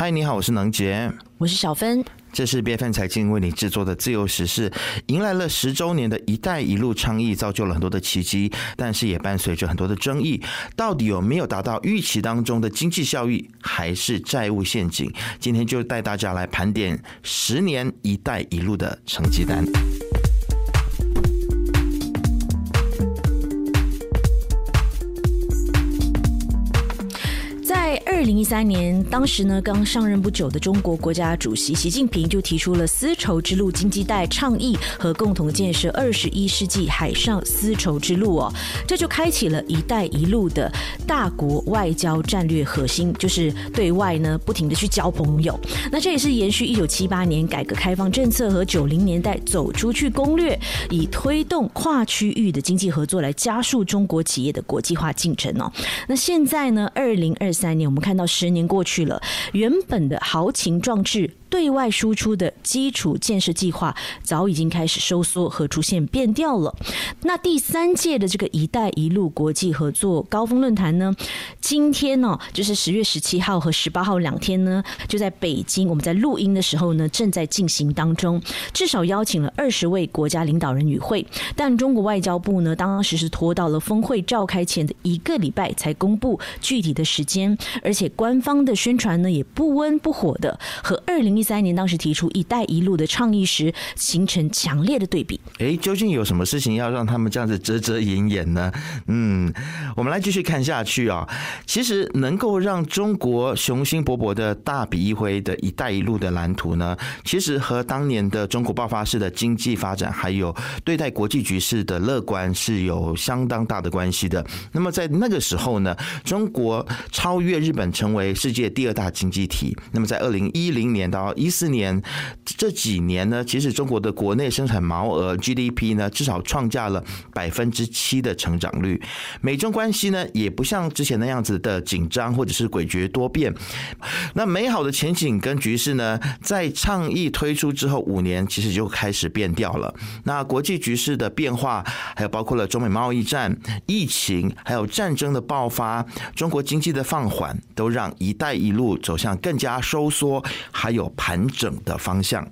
嗨，你好，我是能杰，我是小芬。这是 B F N 财经为你制作的自由时事，迎来了十周年的一带一路倡议，造就了很多的奇迹，但是也伴随着很多的争议。到底有没有达到预期当中的经济效益，还是债务陷阱？今天就带大家来盘点十年一带一路的成绩单。二零一三年，当时呢刚上任不久的中国国家主席习近平就提出了丝绸之路经济带倡议和共同建设二十一世纪海上丝绸之路哦，这就开启了一带一路的大国外交战略核心，就是对外呢不停的去交朋友。那这也是延续一九七八年改革开放政策和九零年代走出去攻略，以推动跨区域的经济合作来加速中国企业的国际化进程哦。那现在呢，二零二三年我们看。看到十年过去了，原本的豪情壮志。对外输出的基础建设计划早已经开始收缩和出现变调了。那第三届的这个“一带一路”国际合作高峰论坛呢，今天呢，就是十月十七号和十八号两天呢，就在北京。我们在录音的时候呢，正在进行当中。至少邀请了二十位国家领导人与会，但中国外交部呢，当时是拖到了峰会召开前的一个礼拜才公布具体的时间，而且官方的宣传呢，也不温不火的，和二零。一三年，当时提出“一带一路”的倡议时，形成强烈的对比。哎，究竟有什么事情要让他们这样子遮遮掩掩呢？嗯，我们来继续看下去啊。其实，能够让中国雄心勃勃的大笔一挥的一带一路的蓝图呢，其实和当年的中国爆发式的经济发展，还有对待国际局势的乐观是有相当大的关系的。那么，在那个时候呢，中国超越日本成为世界第二大经济体。那么，在二零一零年到一四年这几年呢，其实中国的国内生产毛额 GDP 呢，至少创下了百分之七的成长率。美中关系呢，也不像之前那样子的紧张或者是诡谲多变。那美好的前景跟局势呢，在倡议推出之后五年，其实就开始变掉了。那国际局势的变化，还有包括了中美贸易战、疫情，还有战争的爆发，中国经济的放缓，都让“一带一路”走向更加收缩，还有。盘整的方向。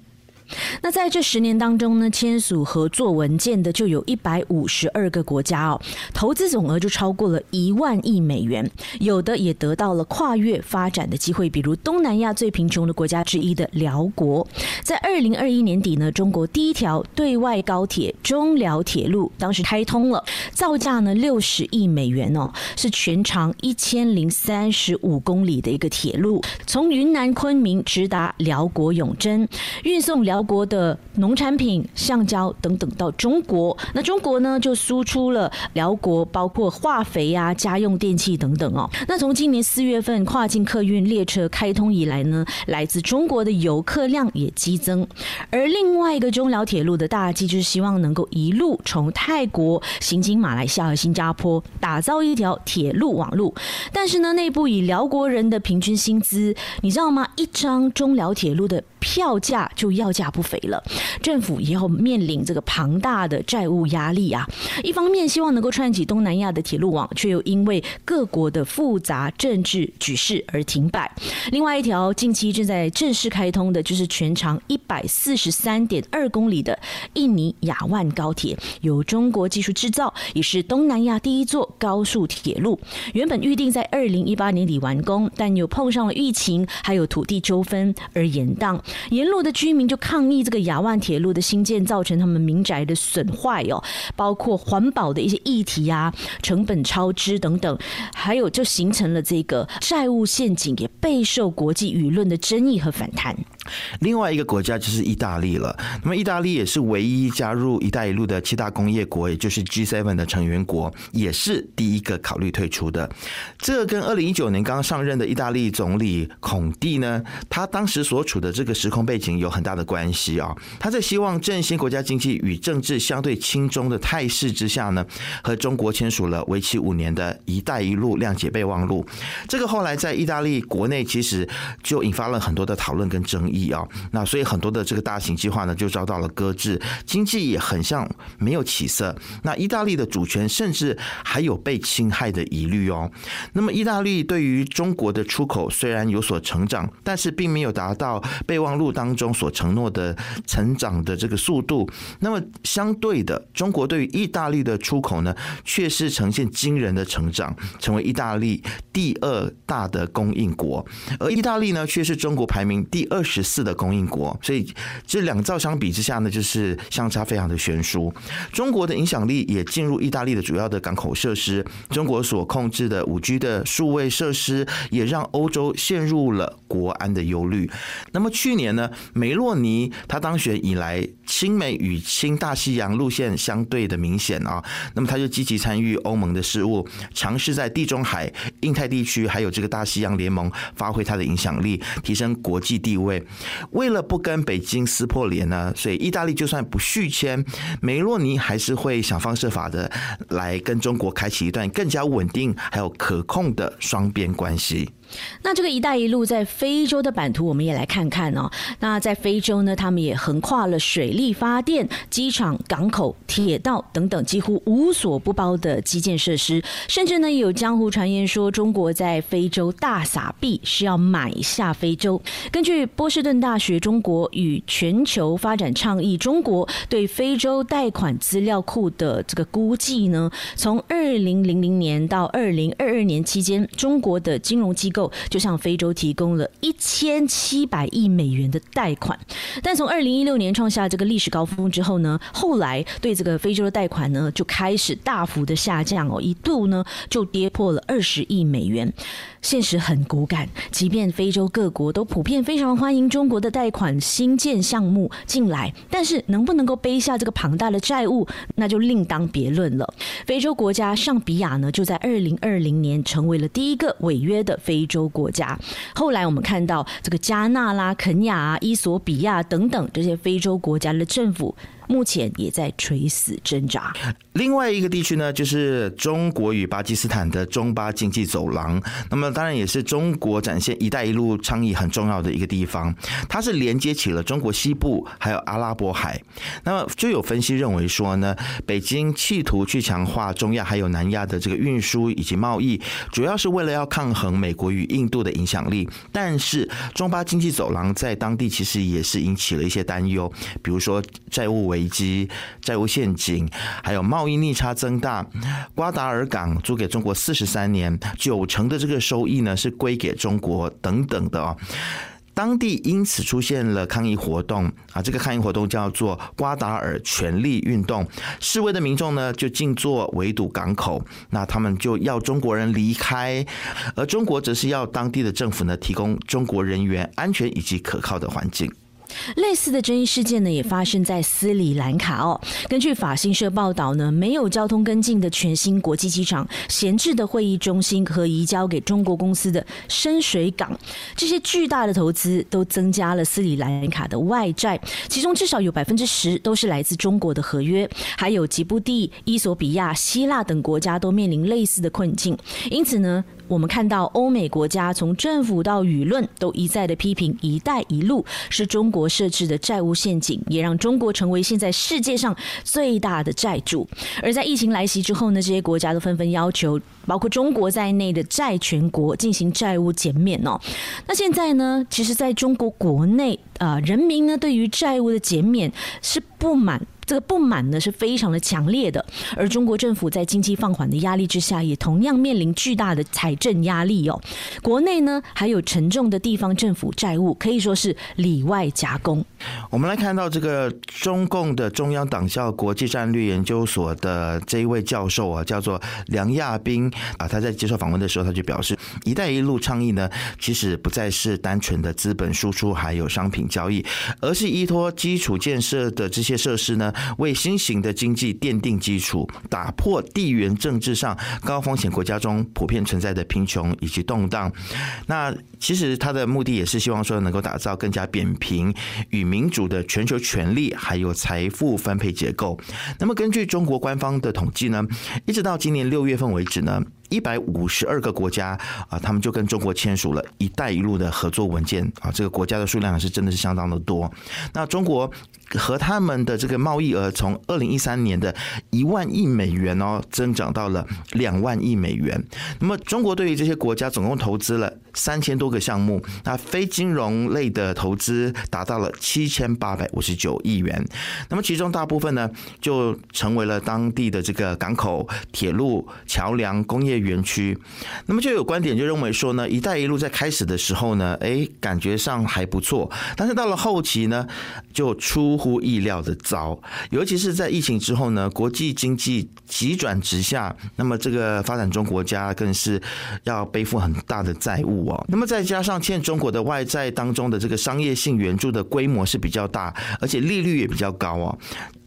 那在这十年当中呢，签署合作文件的就有一百五十二个国家哦，投资总额就超过了一万亿美元，有的也得到了跨越发展的机会，比如东南亚最贫穷的国家之一的辽国，在二零二一年底呢，中国第一条对外高铁中辽铁路当时开通了，造价呢六十亿美元哦，是全长一千零三十五公里的一个铁路，从云南昆明直达辽国永贞，运送辽。辽国的农产品、橡胶等等到中国，那中国呢就输出了辽国包括化肥啊、家用电器等等哦。那从今年四月份跨境客运列车开通以来呢，来自中国的游客量也激增。而另外一个中辽铁路的大计就是希望能够一路从泰国行经马来西亚和新加坡，打造一条铁路网路。但是呢，内部以辽国人的平均薪资，你知道吗？一张中辽铁路的票价就要价。不肥了，政府也要面临这个庞大的债务压力啊！一方面希望能够串起东南亚的铁路网，却又因为各国的复杂政治局势而停摆。另外一条近期正在正式开通的，就是全长一百四十三点二公里的印尼雅万高铁，由中国技术制造，也是东南亚第一座高速铁路。原本预定在二零一八年底完工，但又碰上了疫情，还有土地纠纷而延宕。沿路的居民就看。抗议这个雅万铁路的新建造成他们民宅的损坏哦，包括环保的一些议题啊，成本超支等等，还有就形成了这个债务陷阱，也备受国际舆论的争议和反弹。另外一个国家就是意大利了。那么意大利也是唯一加入“一带一路”的七大工业国，也就是 G7 的成员国，也是第一个考虑退出的。这跟二零一九年刚上任的意大利总理孔蒂呢，他当时所处的这个时空背景有很大的关系啊。他在希望振兴国家经济与政治相对轻中的态势之下呢，和中国签署了为期五年的一带一路谅解备忘录。这个后来在意大利国内其实就引发了很多的讨论跟争议。意啊。那所以很多的这个大型计划呢就遭到了搁置，经济也很像没有起色。那意大利的主权甚至还有被侵害的疑虑哦。那么意大利对于中国的出口虽然有所成长，但是并没有达到备忘录当中所承诺的成长的这个速度。那么相对的，中国对于意大利的出口呢，却是呈现惊人的成长，成为意大利第二大的供应国，而意大利呢，却是中国排名第二十四的供应国。所以这两造相比之下呢，就是相差非常的悬殊。中国的影响力也进入意大利的主要的港口设施，中国所控制的五 G 的数位设施，也让欧洲陷入了国安的忧虑。那么去年呢，梅洛尼他当选以来，亲美与亲大西洋路线相对的明显啊。那么他就积极参与欧盟的事务，尝试在地中海、印太地区还有这个大西洋联盟发挥他的影响力，提升国际地位。为了不跟北京撕破脸呢，所以意大利就算不续签，梅洛尼还是会想方设法的来跟中国开启一段更加稳定还有可控的双边关系。那这个“一带一路”在非洲的版图，我们也来看看哦。那在非洲呢，他们也横跨了水力发电、机场、港口、铁道等等几乎无所不包的基建设施，甚至呢，有江湖传言说中国在非洲大撒币是要买下非洲。根据波士顿大学中国与全球发展倡议中国对非洲贷款资料库的这个估计呢，从二零零零年到二零二二年期间，中国的金融机构构就向非洲提供了一千七百亿美元的贷款，但从二零一六年创下这个历史高峰之后呢，后来对这个非洲的贷款呢就开始大幅的下降哦，一度呢就跌破了二十亿美元。现实很骨感，即便非洲各国都普遍非常欢迎中国的贷款新建项目进来，但是能不能够背下这个庞大的债务，那就另当别论了。非洲国家上比亚呢，就在二零二零年成为了第一个违约的非洲国家。后来我们看到这个加纳啦、肯亚啊、伊索比亚等等这些非洲国家的政府。目前也在垂死挣扎。另外一个地区呢，就是中国与巴基斯坦的中巴经济走廊。那么，当然也是中国展现“一带一路”倡议很重要的一个地方。它是连接起了中国西部还有阿拉伯海。那么，就有分析认为说呢，北京企图去强化中亚还有南亚的这个运输以及贸易，主要是为了要抗衡美国与印度的影响力。但是，中巴经济走廊在当地其实也是引起了一些担忧，比如说债务危机、债务陷阱，还有贸易逆差增大。瓜达尔港租给中国四十三年，九成的这个收益呢是归给中国等等的哦。当地因此出现了抗议活动啊，这个抗议活动叫做瓜达尔权力运动。示威的民众呢就静坐围堵港口，那他们就要中国人离开，而中国则是要当地的政府呢提供中国人员安全以及可靠的环境。类似的争议事件呢，也发生在斯里兰卡哦。根据法新社报道呢，没有交通跟进的全新国际机场、闲置的会议中心和移交给中国公司的深水港，这些巨大的投资都增加了斯里兰卡的外债，其中至少有百分之十都是来自中国的合约。还有吉布地、伊索比亚、希腊等国家都面临类似的困境。因此呢。我们看到欧美国家从政府到舆论都一再的批评“一带一路”是中国设置的债务陷阱，也让中国成为现在世界上最大的债主。而在疫情来袭之后呢，这些国家都纷纷要求包括中国在内的债权国进行债务减免哦。那现在呢，其实在中国国内啊，人民呢对于债务的减免是不满。这个不满呢是非常的强烈的，而中国政府在经济放缓的压力之下，也同样面临巨大的财政压力哦。国内呢还有沉重的地方政府债务，可以说是里外夹攻。我们来看到这个中共的中央党校国际战略研究所的这一位教授啊，叫做梁亚斌啊，他在接受访问的时候，他就表示，“一带一路”倡议呢，其实不再是单纯的资本输出还有商品交易，而是依托基础建设的这些设施呢。为新型的经济奠定基础，打破地缘政治上高风险国家中普遍存在的贫穷以及动荡。那其实他的目的也是希望说能够打造更加扁平与民主的全球权力还有财富分配结构。那么根据中国官方的统计呢，一直到今年六月份为止呢，一百五十二个国家啊，他们就跟中国签署了一带一路的合作文件啊，这个国家的数量是真的是相当的多。那中国和他们的这个贸易额从二零一三年的一万亿美元哦，增长到了两万亿美元。那么中国对于这些国家总共投资了三千多个项目，那非金融类的投资达到了七千八百五十九亿元。那么其中大部分呢，就成为了当地的这个港口、铁路、桥梁、工业园区。那么就有观点就认为说呢，“一带一路”在开始的时候呢，哎，感觉上还不错，但是到了后期呢，就出乎意料的糟。尤其是在疫情之后呢，国际经济急转直下，那么这个发展中国家更是要背负很大的债务哦。那么再加上欠中国的外债当中的这个商业性援助的规模是比较大，而且利率也比较高哦。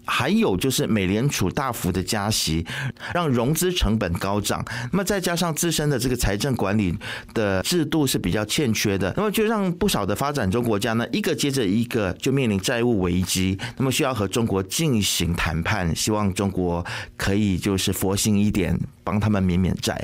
还有就是美联储大幅的加息，让融资成本高涨。那么再加上自身的这个财政管理的制度是比较欠缺的，那么就让不少的发展中国家呢，一个接着一个就面临债务危机。那么需要和中国进行谈判，希望中国可以就是佛心一点。帮他们免免债。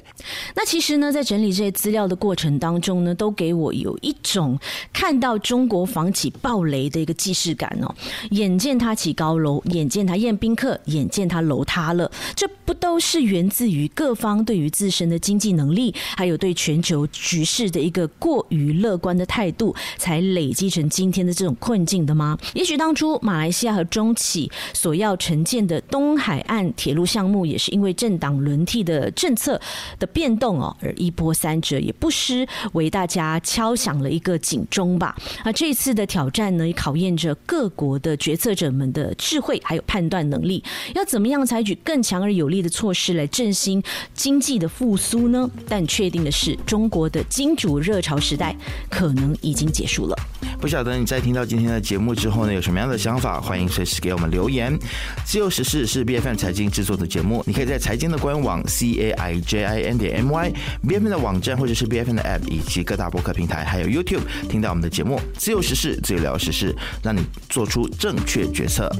那其实呢，在整理这些资料的过程当中呢，都给我有一种看到中国房企暴雷的一个既视感哦。眼见他起高楼，眼见他宴宾客，眼见他楼塌了，这不都是源自于各方对于自身的经济能力，还有对全球局势的一个过于乐观的态度，才累积成今天的这种困境的吗？也许当初马来西亚和中企所要承建的东海岸铁路项目，也是因为政党轮替的。的政策的变动哦，而一波三折，也不失为大家敲响了一个警钟吧。那，这次的挑战呢，也考验着各国的决策者们的智慧还有判断能力。要怎么样采取更强而有力的措施来振兴经济的复苏呢？但确定的是，中国的金主热潮时代可能已经结束了。不晓得你在听到今天的节目之后呢，有什么样的想法？欢迎随时给我们留言。自由时事是 B F M 财经制作的节目，你可以在财经的官网 C A I J I N 点 M Y B F N 的网站或者是 B F N 的 App 以及各大博客平台，还有 YouTube 听到我们的节目。自由时事，自由聊时事，让你做出正确决策。